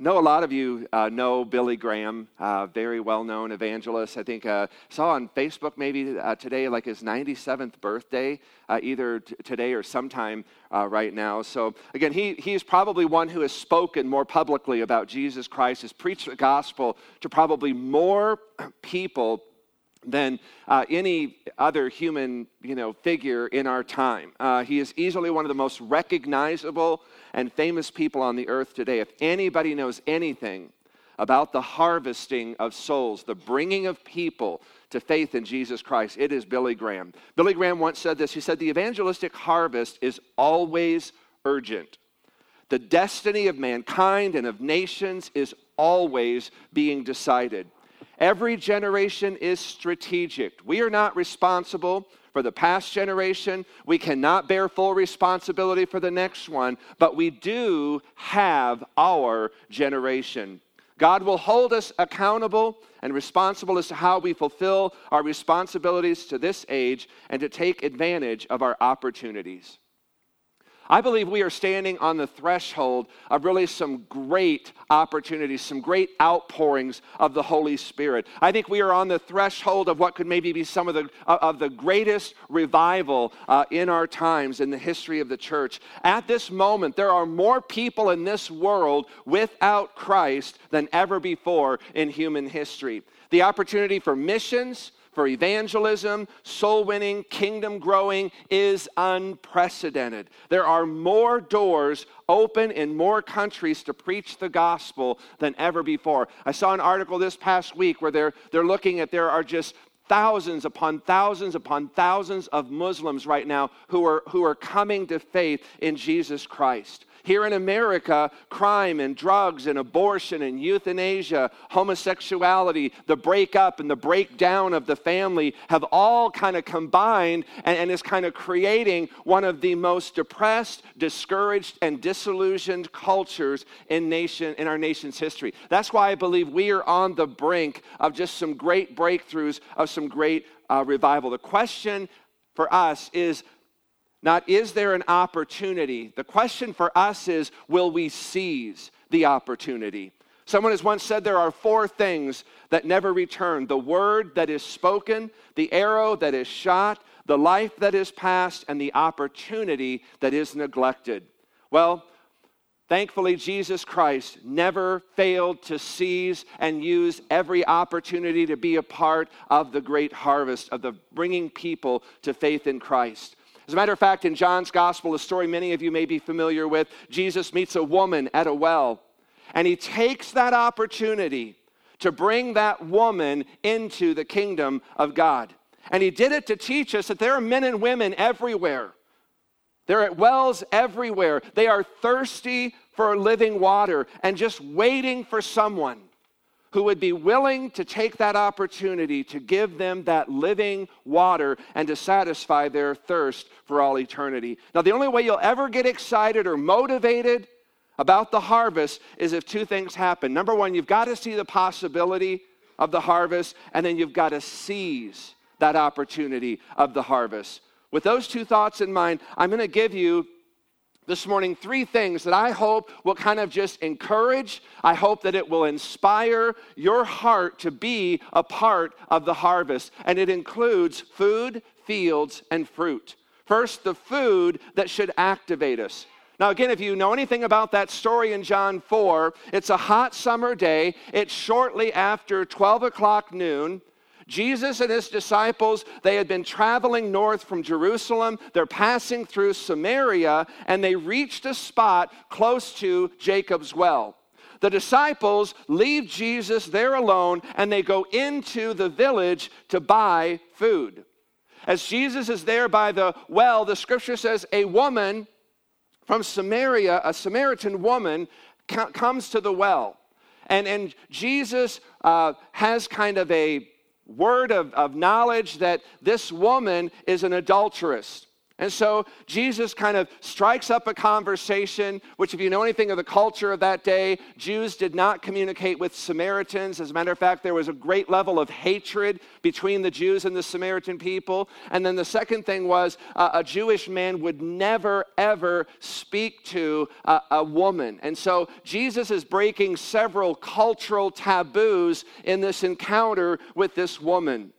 I know a lot of you uh, know Billy Graham, uh, very well known evangelist. I think uh, saw on Facebook maybe uh, today like his 97th birthday, uh, either t- today or sometime uh, right now. So again, he, he is probably one who has spoken more publicly about Jesus Christ, has preached the gospel to probably more people than uh, any other human you know, figure in our time. Uh, he is easily one of the most recognizable and famous people on the earth today. If anybody knows anything about the harvesting of souls, the bringing of people to faith in Jesus Christ, it is Billy Graham. Billy Graham once said this He said, The evangelistic harvest is always urgent. The destiny of mankind and of nations is always being decided. Every generation is strategic. We are not responsible for the past generation. We cannot bear full responsibility for the next one, but we do have our generation. God will hold us accountable and responsible as to how we fulfill our responsibilities to this age and to take advantage of our opportunities. I believe we are standing on the threshold of really some great opportunities, some great outpourings of the Holy Spirit. I think we are on the threshold of what could maybe be some of the, uh, of the greatest revival uh, in our times in the history of the church. At this moment, there are more people in this world without Christ than ever before in human history. The opportunity for missions, for evangelism, soul winning, kingdom growing is unprecedented. There are more doors open in more countries to preach the gospel than ever before. I saw an article this past week where they're, they're looking at there are just thousands upon thousands upon thousands of Muslims right now who are, who are coming to faith in Jesus Christ. Here in America, crime and drugs and abortion and euthanasia, homosexuality, the breakup and the breakdown of the family have all kind of combined and, and is kind of creating one of the most depressed, discouraged, and disillusioned cultures in nation in our nation's history. That's why I believe we are on the brink of just some great breakthroughs, of some great uh, revival. The question for us is not is there an opportunity? The question for us is will we seize the opportunity? Someone has once said there are four things that never return the word that is spoken, the arrow that is shot, the life that is passed, and the opportunity that is neglected. Well, Thankfully, Jesus Christ never failed to seize and use every opportunity to be a part of the great harvest of the bringing people to faith in Christ. As a matter of fact, in John's gospel, a story many of you may be familiar with, Jesus meets a woman at a well, and he takes that opportunity to bring that woman into the kingdom of God. And he did it to teach us that there are men and women everywhere. They're at wells everywhere. They are thirsty for living water and just waiting for someone who would be willing to take that opportunity to give them that living water and to satisfy their thirst for all eternity. Now, the only way you'll ever get excited or motivated about the harvest is if two things happen. Number one, you've got to see the possibility of the harvest, and then you've got to seize that opportunity of the harvest. With those two thoughts in mind, I'm going to give you this morning three things that I hope will kind of just encourage. I hope that it will inspire your heart to be a part of the harvest. And it includes food, fields, and fruit. First, the food that should activate us. Now, again, if you know anything about that story in John 4, it's a hot summer day. It's shortly after 12 o'clock noon. Jesus and his disciples, they had been traveling north from Jerusalem. They're passing through Samaria, and they reached a spot close to Jacob's well. The disciples leave Jesus there alone, and they go into the village to buy food. As Jesus is there by the well, the scripture says a woman from Samaria, a Samaritan woman, comes to the well. And, and Jesus uh, has kind of a word of, of knowledge that this woman is an adulteress. And so Jesus kind of strikes up a conversation, which, if you know anything of the culture of that day, Jews did not communicate with Samaritans. As a matter of fact, there was a great level of hatred between the Jews and the Samaritan people. And then the second thing was uh, a Jewish man would never, ever speak to uh, a woman. And so Jesus is breaking several cultural taboos in this encounter with this woman.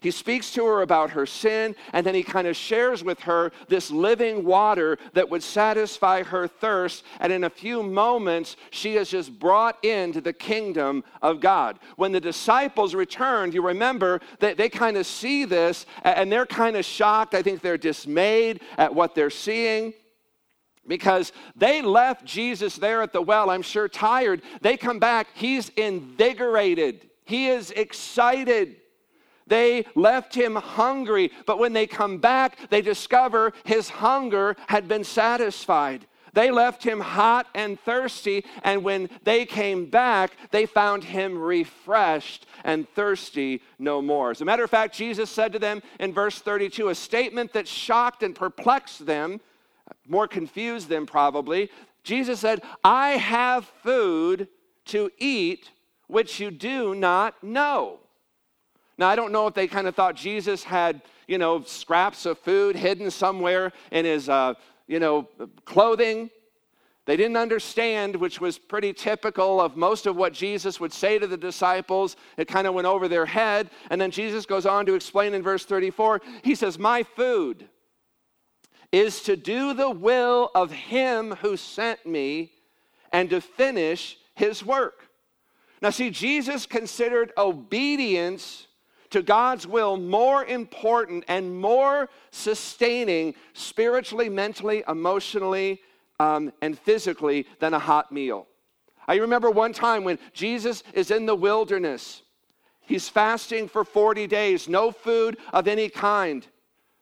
He speaks to her about her sin, and then he kind of shares with her this living water that would satisfy her thirst. And in a few moments, she is just brought into the kingdom of God. When the disciples returned, you remember that they kind of see this and they're kind of shocked. I think they're dismayed at what they're seeing because they left Jesus there at the well, I'm sure tired. They come back, he's invigorated, he is excited. They left him hungry, but when they come back, they discover his hunger had been satisfied. They left him hot and thirsty, and when they came back, they found him refreshed and thirsty no more. As a matter of fact, Jesus said to them in verse 32 a statement that shocked and perplexed them, more confused them probably. Jesus said, I have food to eat which you do not know. Now, I don't know if they kind of thought Jesus had, you know, scraps of food hidden somewhere in his, uh, you know, clothing. They didn't understand, which was pretty typical of most of what Jesus would say to the disciples. It kind of went over their head. And then Jesus goes on to explain in verse 34 He says, My food is to do the will of Him who sent me and to finish His work. Now, see, Jesus considered obedience to God's will more important and more sustaining spiritually, mentally, emotionally, um, and physically than a hot meal. I remember one time when Jesus is in the wilderness. He's fasting for 40 days, no food of any kind.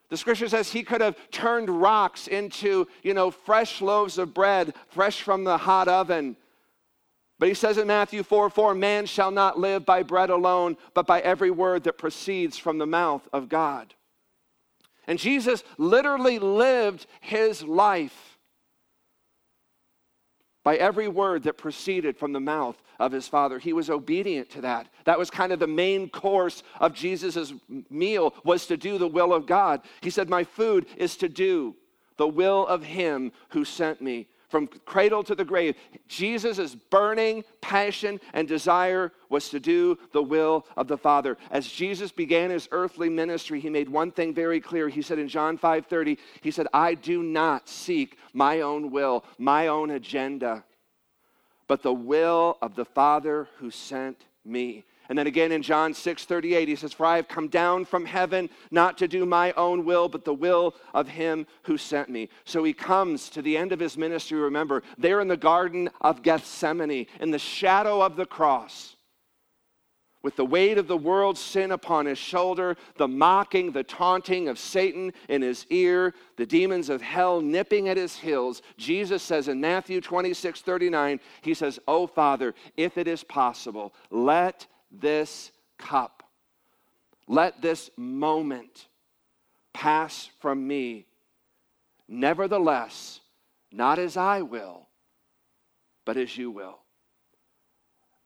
The scripture says he could have turned rocks into, you know, fresh loaves of bread, fresh from the hot oven. But he says in Matthew 4 4, man shall not live by bread alone, but by every word that proceeds from the mouth of God. And Jesus literally lived his life by every word that proceeded from the mouth of his Father. He was obedient to that. That was kind of the main course of Jesus' meal was to do the will of God. He said, My food is to do the will of him who sent me from cradle to the grave, Jesus' burning passion and desire was to do the will of the Father. As Jesus began his earthly ministry, he made one thing very clear. He said in John 5:30, he said, "I do not seek my own will, my own agenda, but the will of the Father who sent me." And then again in John 6 38, he says, For I have come down from heaven not to do my own will, but the will of him who sent me. So he comes to the end of his ministry, remember, there in the Garden of Gethsemane, in the shadow of the cross, with the weight of the world's sin upon his shoulder, the mocking, the taunting of Satan in his ear, the demons of hell nipping at his heels, Jesus says in Matthew 26 39, he says, Oh, Father, if it is possible, let this cup. Let this moment pass from me. Nevertheless, not as I will, but as you will.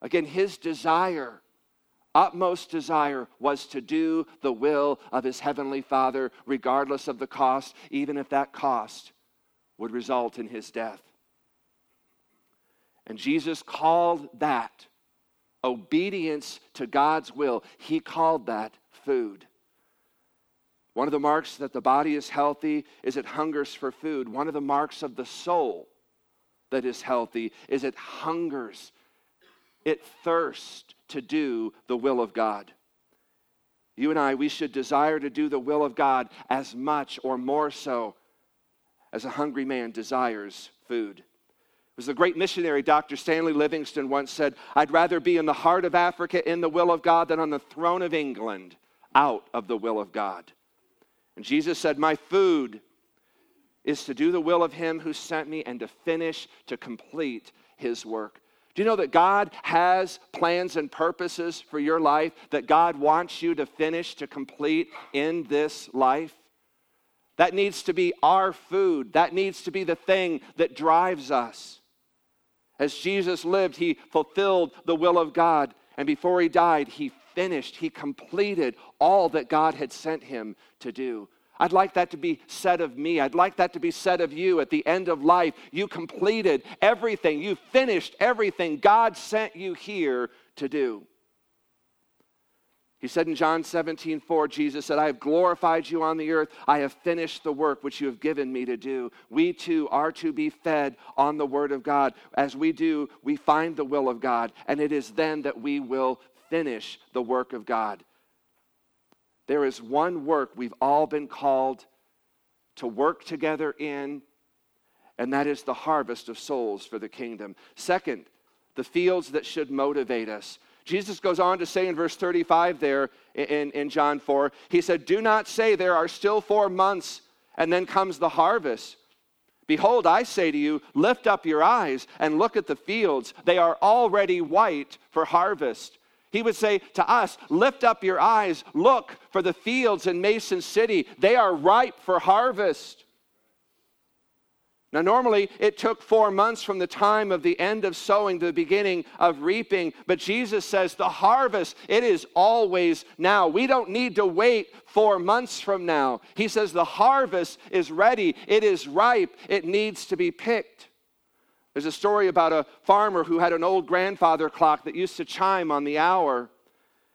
Again, his desire, utmost desire, was to do the will of his heavenly Father, regardless of the cost, even if that cost would result in his death. And Jesus called that obedience to God's will, he called that food. One of the marks that the body is healthy is it hungers for food. One of the marks of the soul that is healthy is it hungers, it thirsts to do the will of God. You and I, we should desire to do the will of God as much or more so as a hungry man desires food. It was the great missionary Dr. Stanley Livingston once said, I'd rather be in the heart of Africa in the will of God than on the throne of England out of the will of God. And Jesus said, My food is to do the will of him who sent me and to finish, to complete his work. Do you know that God has plans and purposes for your life that God wants you to finish, to complete in this life? That needs to be our food. That needs to be the thing that drives us. As Jesus lived, he fulfilled the will of God. And before he died, he finished, he completed all that God had sent him to do. I'd like that to be said of me. I'd like that to be said of you at the end of life. You completed everything, you finished everything God sent you here to do. He said in John 17, 4, Jesus said, I have glorified you on the earth. I have finished the work which you have given me to do. We too are to be fed on the word of God. As we do, we find the will of God, and it is then that we will finish the work of God. There is one work we've all been called to work together in, and that is the harvest of souls for the kingdom. Second, the fields that should motivate us. Jesus goes on to say in verse 35 there in, in John 4, he said, Do not say there are still four months and then comes the harvest. Behold, I say to you, lift up your eyes and look at the fields. They are already white for harvest. He would say to us, Lift up your eyes, look for the fields in Mason City. They are ripe for harvest. Now, normally it took four months from the time of the end of sowing to the beginning of reaping, but Jesus says the harvest, it is always now. We don't need to wait four months from now. He says the harvest is ready, it is ripe, it needs to be picked. There's a story about a farmer who had an old grandfather clock that used to chime on the hour.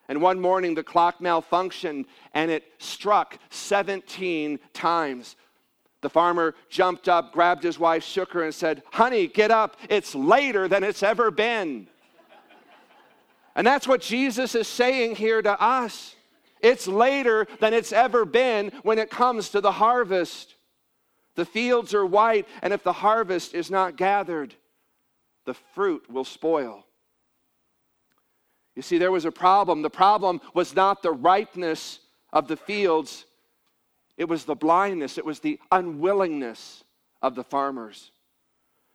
And one morning the clock malfunctioned and it struck 17 times. The farmer jumped up, grabbed his wife, shook her, and said, Honey, get up. It's later than it's ever been. and that's what Jesus is saying here to us. It's later than it's ever been when it comes to the harvest. The fields are white, and if the harvest is not gathered, the fruit will spoil. You see, there was a problem. The problem was not the ripeness of the fields, it was the blindness, it was the unwillingness of the farmers.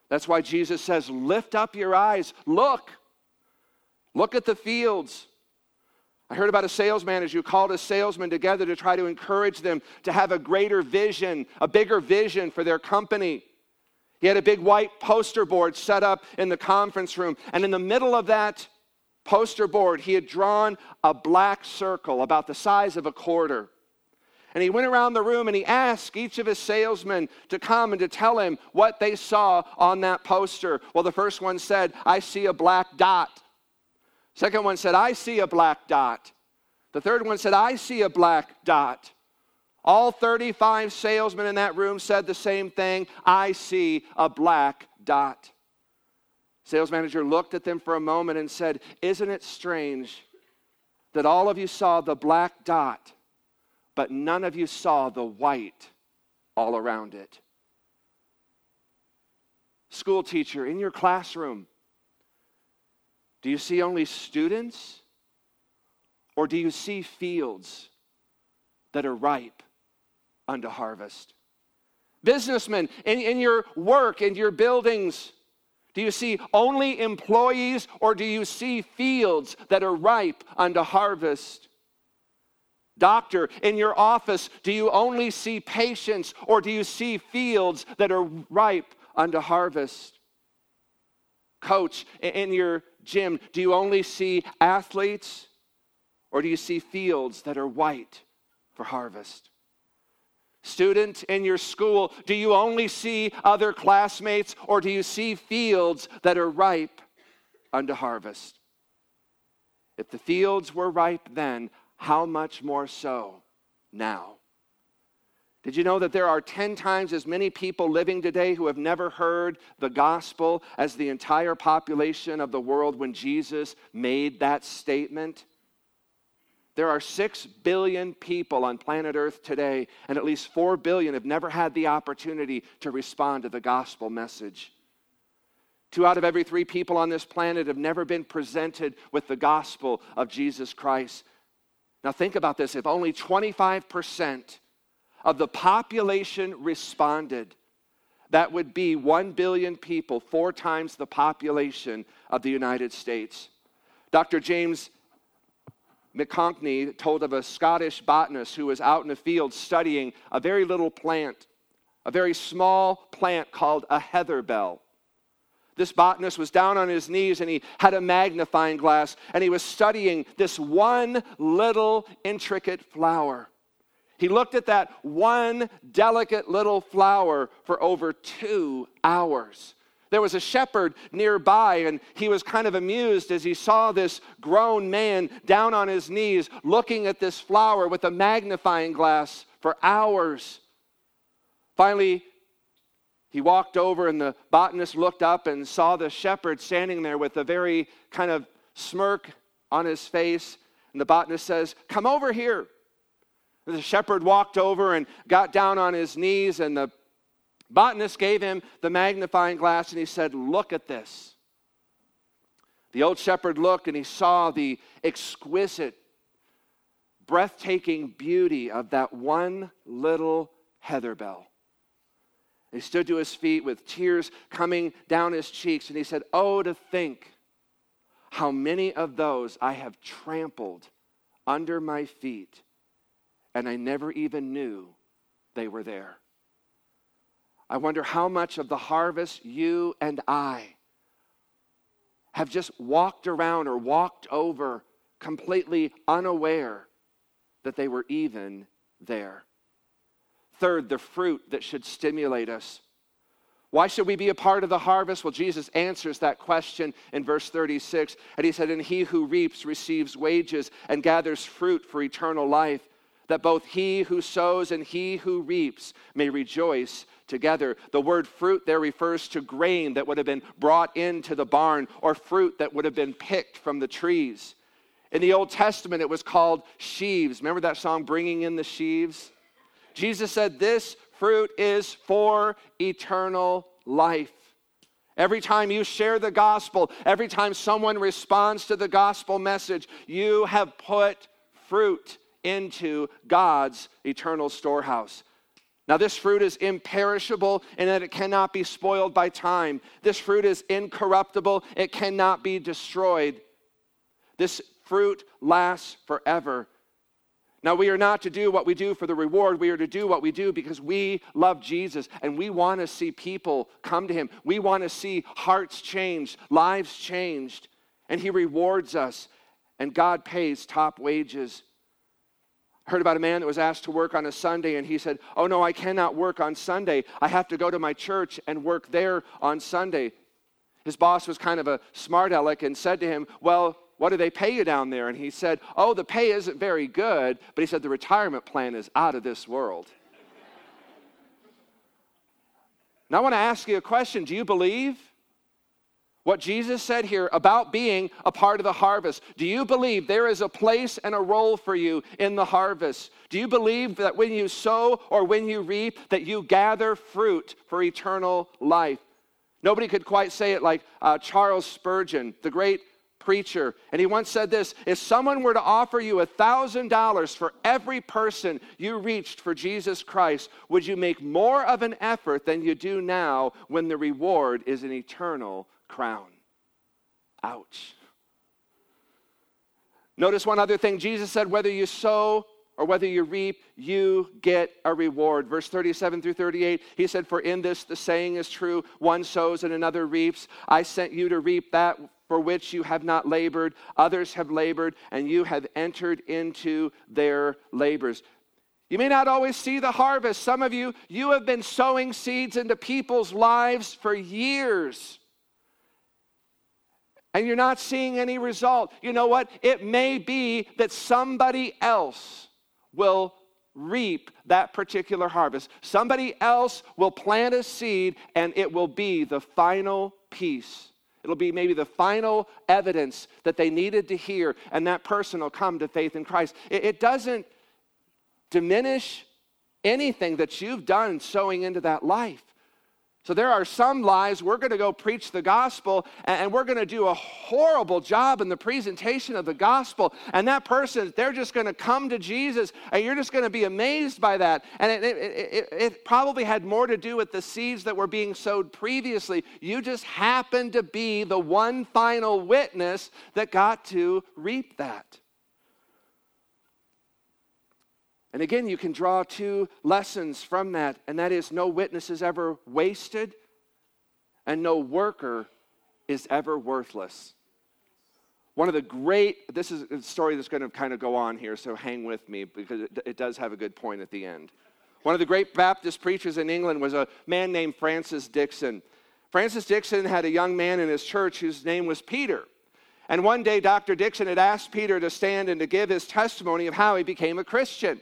That's why Jesus says, Lift up your eyes, look, look at the fields. I heard about a sales manager who called a salesman together to try to encourage them to have a greater vision, a bigger vision for their company. He had a big white poster board set up in the conference room, and in the middle of that poster board, he had drawn a black circle about the size of a quarter. And he went around the room and he asked each of his salesmen to come and to tell him what they saw on that poster. Well, the first one said, I see a black dot. Second one said, I see a black dot. The third one said, I see a black dot. All 35 salesmen in that room said the same thing I see a black dot. Sales manager looked at them for a moment and said, Isn't it strange that all of you saw the black dot? But none of you saw the white all around it. School teacher, in your classroom, do you see only students or do you see fields that are ripe unto harvest? Businessmen, in, in your work, in your buildings, do you see only employees or do you see fields that are ripe unto harvest? Doctor, in your office, do you only see patients or do you see fields that are ripe unto harvest? Coach, in your gym, do you only see athletes or do you see fields that are white for harvest? Student, in your school, do you only see other classmates or do you see fields that are ripe unto harvest? If the fields were ripe then, how much more so now? Did you know that there are 10 times as many people living today who have never heard the gospel as the entire population of the world when Jesus made that statement? There are 6 billion people on planet Earth today, and at least 4 billion have never had the opportunity to respond to the gospel message. Two out of every three people on this planet have never been presented with the gospel of Jesus Christ. Now, think about this if only 25% of the population responded, that would be 1 billion people, four times the population of the United States. Dr. James McConkey told of a Scottish botanist who was out in the field studying a very little plant, a very small plant called a heather bell. This botanist was down on his knees and he had a magnifying glass and he was studying this one little intricate flower. He looked at that one delicate little flower for over two hours. There was a shepherd nearby, and he was kind of amused as he saw this grown man down on his knees looking at this flower with a magnifying glass for hours. Finally, he walked over, and the botanist looked up and saw the shepherd standing there with a very kind of smirk on his face. And the botanist says, Come over here. The shepherd walked over and got down on his knees, and the botanist gave him the magnifying glass and he said, Look at this. The old shepherd looked and he saw the exquisite, breathtaking beauty of that one little heather bell. He stood to his feet with tears coming down his cheeks, and he said, Oh, to think how many of those I have trampled under my feet, and I never even knew they were there. I wonder how much of the harvest you and I have just walked around or walked over completely unaware that they were even there. Third, the fruit that should stimulate us. Why should we be a part of the harvest? Well, Jesus answers that question in verse 36. And he said, And he who reaps receives wages and gathers fruit for eternal life, that both he who sows and he who reaps may rejoice together. The word fruit there refers to grain that would have been brought into the barn or fruit that would have been picked from the trees. In the Old Testament, it was called sheaves. Remember that song, Bringing in the Sheaves? Jesus said, This fruit is for eternal life. Every time you share the gospel, every time someone responds to the gospel message, you have put fruit into God's eternal storehouse. Now, this fruit is imperishable in that it cannot be spoiled by time. This fruit is incorruptible, it cannot be destroyed. This fruit lasts forever. Now, we are not to do what we do for the reward. We are to do what we do because we love Jesus and we want to see people come to Him. We want to see hearts changed, lives changed, and He rewards us. And God pays top wages. I heard about a man that was asked to work on a Sunday, and he said, Oh, no, I cannot work on Sunday. I have to go to my church and work there on Sunday. His boss was kind of a smart aleck and said to him, Well, what do they pay you down there? And he said, Oh, the pay isn't very good, but he said, The retirement plan is out of this world. now, I want to ask you a question Do you believe what Jesus said here about being a part of the harvest? Do you believe there is a place and a role for you in the harvest? Do you believe that when you sow or when you reap, that you gather fruit for eternal life? Nobody could quite say it like uh, Charles Spurgeon, the great preacher. And he once said this If someone were to offer you a $1,000 for every person you reached for Jesus Christ, would you make more of an effort than you do now when the reward is an eternal crown? Ouch. Notice one other thing. Jesus said, whether you sow or whether you reap, you get a reward. Verse 37 through 38, he said, For in this the saying is true one sows and another reaps. I sent you to reap that for which you have not labored, others have labored, and you have entered into their labors. You may not always see the harvest. Some of you, you have been sowing seeds into people's lives for years. And you're not seeing any result. You know what? It may be that somebody else will reap that particular harvest. Somebody else will plant a seed, and it will be the final piece It'll be maybe the final evidence that they needed to hear, and that person will come to faith in Christ. It, it doesn't diminish anything that you've done sowing into that life. So there are some lies. we're going to go preach the gospel and we're going to do a horrible job in the presentation of the gospel. And that person, they're just going to come to Jesus and you're just going to be amazed by that. And it, it, it, it, probably had more to do with the seeds that were being sowed previously. You just happened to be the one final witness that got to reap that. And again, you can draw two lessons from that, and that is no witness is ever wasted, and no worker is ever worthless. One of the great, this is a story that's going to kind of go on here, so hang with me because it, does have a good point at the end. One of the great Baptist preachers in England was a man named Francis Dixon. Francis Dixon had a young man in his church whose name was Peter. And one day, Dr. Dixon had asked Peter to stand and to give his testimony of how he became a Christian.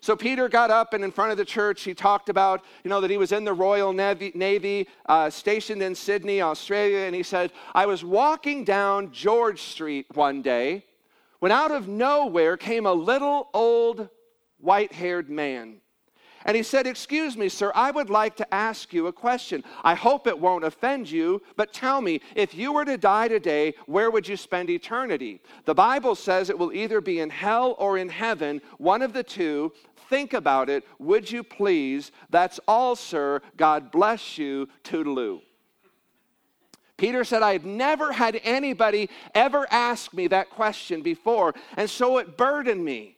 So Peter got up and in front of the church, he talked about, you know, that he was in the Royal Navy, Navy uh, stationed in Sydney, Australia. And he said, I was walking down George Street one day when out of nowhere came a little old white haired man. And he said, Excuse me, sir, I would like to ask you a question. I hope it won't offend you, but tell me, if you were to die today, where would you spend eternity? The Bible says it will either be in hell or in heaven, one of the two. Think about it, would you please? That's all, sir. God bless you. Toodaloo. Peter said, I had never had anybody ever ask me that question before, and so it burdened me.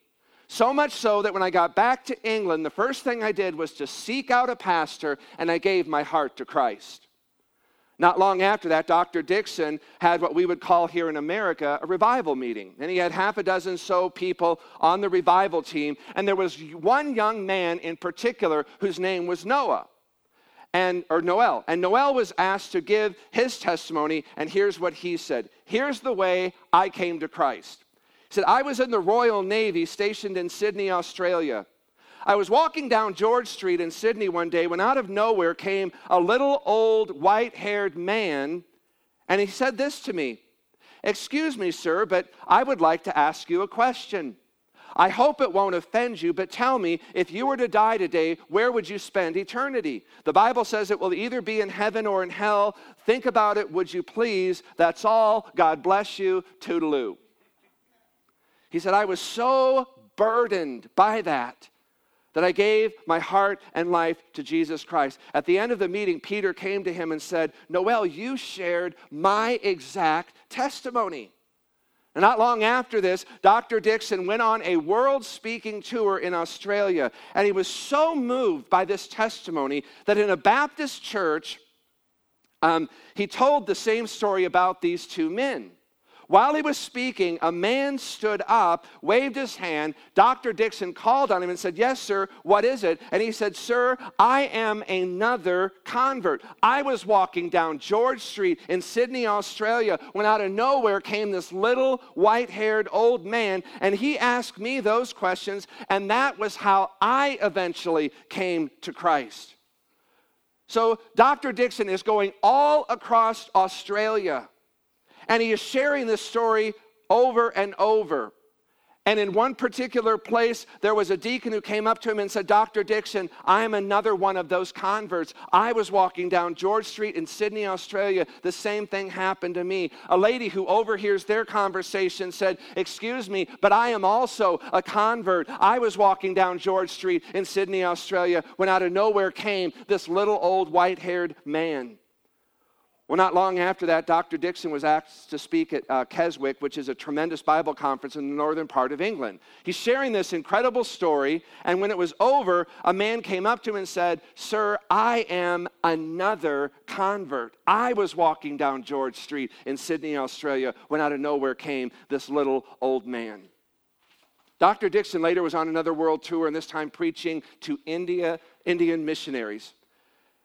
So much so that when I got back to England, the first thing I did was to seek out a pastor and I gave my heart to Christ. Not long after that, Dr. Dixon had what we would call here in America a revival meeting. And he had half a dozen so people on the revival team. And there was one young man in particular whose name was Noah. And, or Noel. And Noel was asked to give his testimony, and here's what he said Here's the way I came to Christ. He said, I was in the Royal Navy stationed in Sydney, Australia. I was walking down George Street in Sydney one day when out of nowhere came a little old white haired man, and he said this to me Excuse me, sir, but I would like to ask you a question. I hope it won't offend you, but tell me, if you were to die today, where would you spend eternity? The Bible says it will either be in heaven or in hell. Think about it, would you please? That's all. God bless you. Toodaloo. He said, I was so burdened by that that I gave my heart and life to Jesus Christ. At the end of the meeting, Peter came to him and said, Noel, you shared my exact testimony. And not long after this, Dr. Dixon went on a world speaking tour in Australia. And he was so moved by this testimony that in a Baptist church, um, he told the same story about these two men. While he was speaking, a man stood up, waved his hand. Dr. Dixon called on him and said, Yes, sir, what is it? And he said, Sir, I am another convert. I was walking down George Street in Sydney, Australia, when out of nowhere came this little white haired old man, and he asked me those questions, and that was how I eventually came to Christ. So Dr. Dixon is going all across Australia and he is sharing this story over and over. And in one particular place, there was a deacon who came up to him and said, Dr. Dixon, I am another one of those converts. I was walking down George Street in Sydney, Australia. The same thing happened to me. A lady who overhears their conversation said, Excuse me, but I am also a convert. I was walking down George Street in Sydney, Australia, when out of nowhere came this little old white haired man. Well, not long after that, Dr. Dixon was asked to speak at uh, Keswick, which is a tremendous Bible conference in the northern part of England. He's sharing this incredible story, and when it was over, a man came up to him and said, Sir, I am another convert. I was walking down George Street in Sydney, Australia, when out of nowhere came this little old man. Dr. Dixon later was on another world tour, and this time preaching to India, Indian missionaries.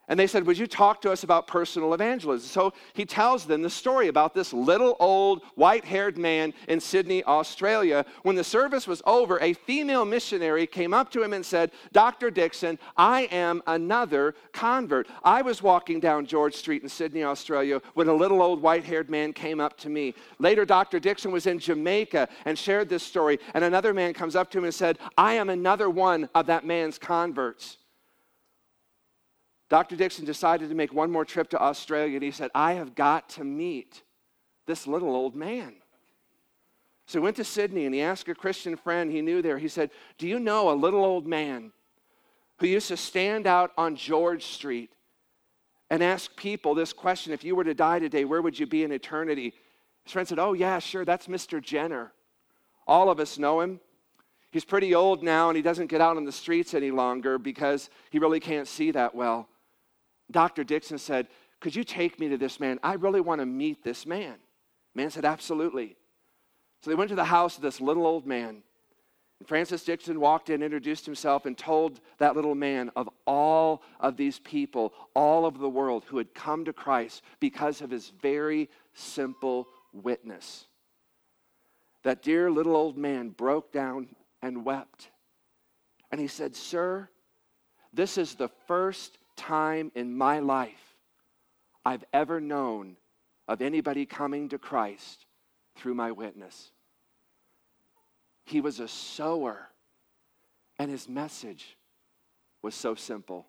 And they said, Would you talk to us about personal evangelism? So he tells them the story about this little old white haired man in Sydney, Australia. When the service was over, a female missionary came up to him and said, Dr. Dixon, I am another convert. I was walking down George Street in Sydney, Australia, when a little old white haired man came up to me. Later, Dr. Dixon was in Jamaica and shared this story, and another man comes up to him and said, I am another one of that man's converts. Dr. Dixon decided to make one more trip to Australia, and he said, I have got to meet this little old man. So he went to Sydney and he asked a Christian friend he knew there, he said, Do you know a little old man who used to stand out on George Street and ask people this question if you were to die today, where would you be in eternity? His friend said, Oh, yeah, sure, that's Mr. Jenner. All of us know him. He's pretty old now and he doesn't get out on the streets any longer because he really can't see that well. Dr. Dixon said, Could you take me to this man? I really want to meet this man. Man said, Absolutely. So they went to the house of this little old man. And Francis Dixon walked in, introduced himself, and told that little man of all of these people, all over the world, who had come to Christ because of his very simple witness. That dear little old man broke down and wept. And he said, Sir, this is the first time in my life I've ever known of anybody coming to Christ through my witness. He was a sower, and his message was so simple.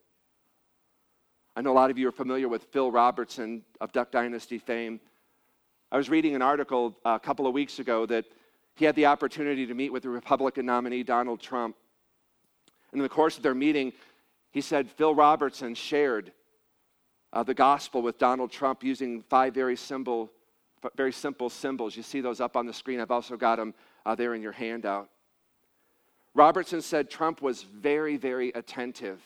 I know a lot of you are familiar with Phil Robertson of Duck Dynasty fame. I was reading an article a couple of weeks ago that he had the opportunity to meet with the Republican nominee, Donald Trump. And in the course of their meeting, he said Phil Robertson shared uh, the gospel with Donald Trump using five very simple, very simple symbols. You see those up on the screen. I've also got them uh, there in your handout. Robertson said Trump was very, very attentive.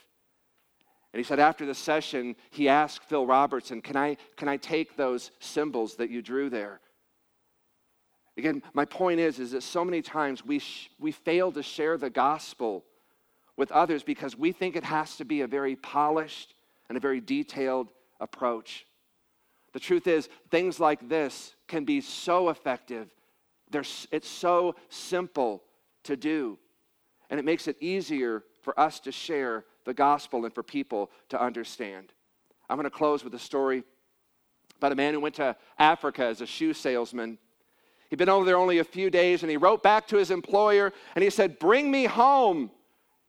And he said after the session, he asked Phil Robertson, Can I, can I take those symbols that you drew there? Again, my point is, is that so many times we, sh- we fail to share the gospel with others because we think it has to be a very polished and a very detailed approach. The truth is, things like this can be so effective. They're, it's so simple to do. And it makes it easier for us to share the gospel and for people to understand. I'm going to close with a story about a man who went to Africa as a shoe salesman. He'd been over there only a few days and he wrote back to his employer and he said, Bring me home.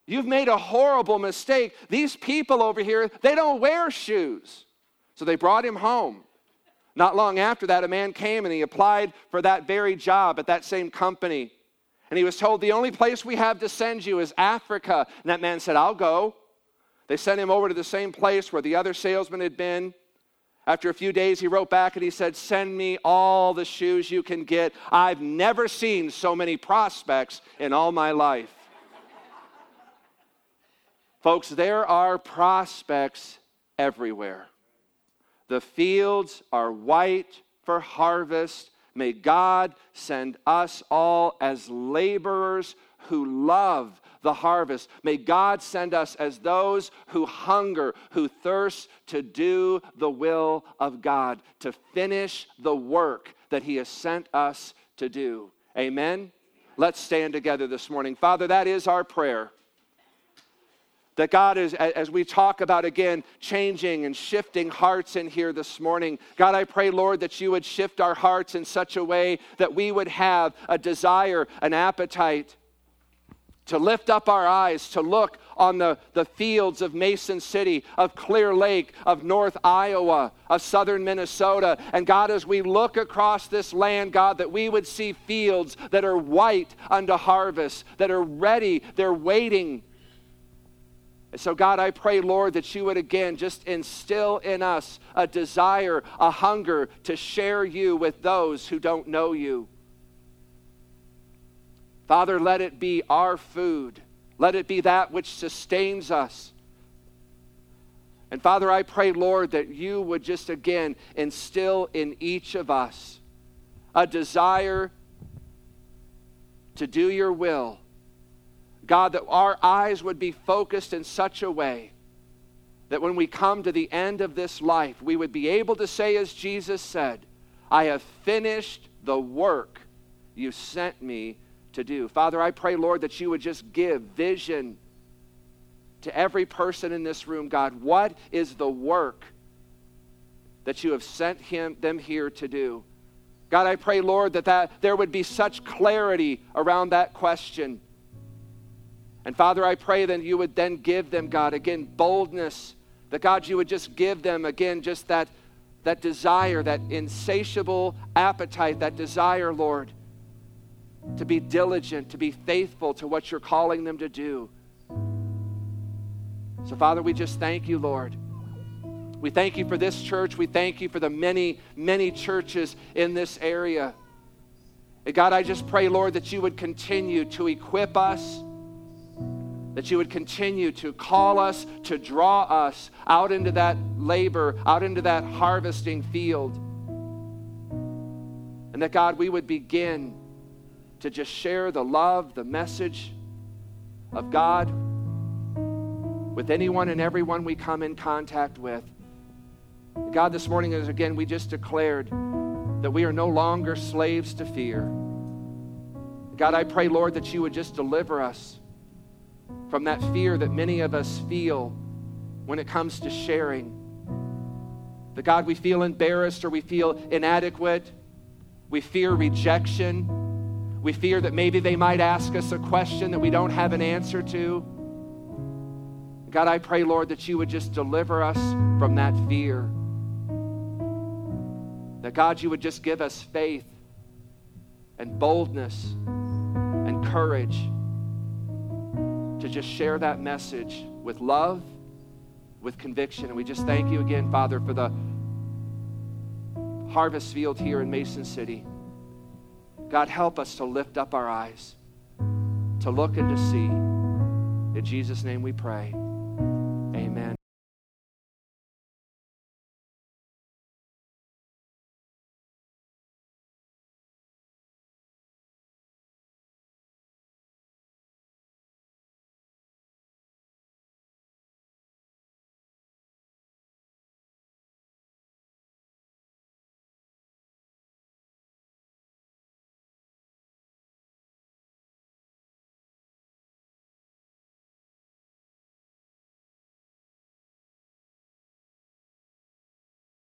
You've made a horrible mistake. These people over here, they don't wear shoes. So they brought him home. Not long after that, a man came and he applied for that very job at that same company. And he was told, The only place we have to send you is Africa. And that man said, I'll go. They sent him over to the same place where the other salesman had been. After a few days, he wrote back and he said, Send me all the shoes you can get. I've never seen so many prospects in all my life. Folks, there are prospects everywhere. The fields are white for harvest. May God send us all as laborers who love the harvest. May God send us as those who hunger, who thirst to do the will of God, to finish the work that He has sent us to do. Amen? Let's stand together this morning. Father, that is our prayer. That God is, as we talk about again, changing and shifting hearts in here this morning, God, I pray, Lord, that you would shift our hearts in such a way that we would have a desire, an appetite to lift up our eyes, to look on the, the fields of Mason City, of Clear Lake, of North Iowa, of southern Minnesota. And God, as we look across this land, God, that we would see fields that are white unto harvest, that are ready, they're waiting. And so, God, I pray, Lord, that you would again just instill in us a desire, a hunger to share you with those who don't know you. Father, let it be our food. Let it be that which sustains us. And Father, I pray, Lord, that you would just again instill in each of us a desire to do your will. God, that our eyes would be focused in such a way that when we come to the end of this life, we would be able to say, as Jesus said, I have finished the work you sent me to do. Father, I pray, Lord, that you would just give vision to every person in this room, God. What is the work that you have sent him, them here to do? God, I pray, Lord, that, that there would be such clarity around that question. And Father, I pray that you would then give them, God, again, boldness. That God, you would just give them, again, just that, that desire, that insatiable appetite, that desire, Lord to be diligent, to be faithful to what you're calling them to do. So, Father, we just thank you, Lord. We thank you for this church. We thank you for the many, many churches in this area. And God, I just pray, Lord, that you would continue to equip us, that you would continue to call us, to draw us out into that labor, out into that harvesting field. And that, God, we would begin to just share the love, the message of God with anyone and everyone we come in contact with. God, this morning, as again, we just declared that we are no longer slaves to fear. God, I pray, Lord, that you would just deliver us from that fear that many of us feel when it comes to sharing. That, God, we feel embarrassed or we feel inadequate. We fear rejection. We fear that maybe they might ask us a question that we don't have an answer to. God, I pray, Lord, that you would just deliver us from that fear. That, God, you would just give us faith and boldness and courage to just share that message with love, with conviction. And we just thank you again, Father, for the harvest field here in Mason City. God, help us to lift up our eyes, to look and to see. In Jesus' name we pray.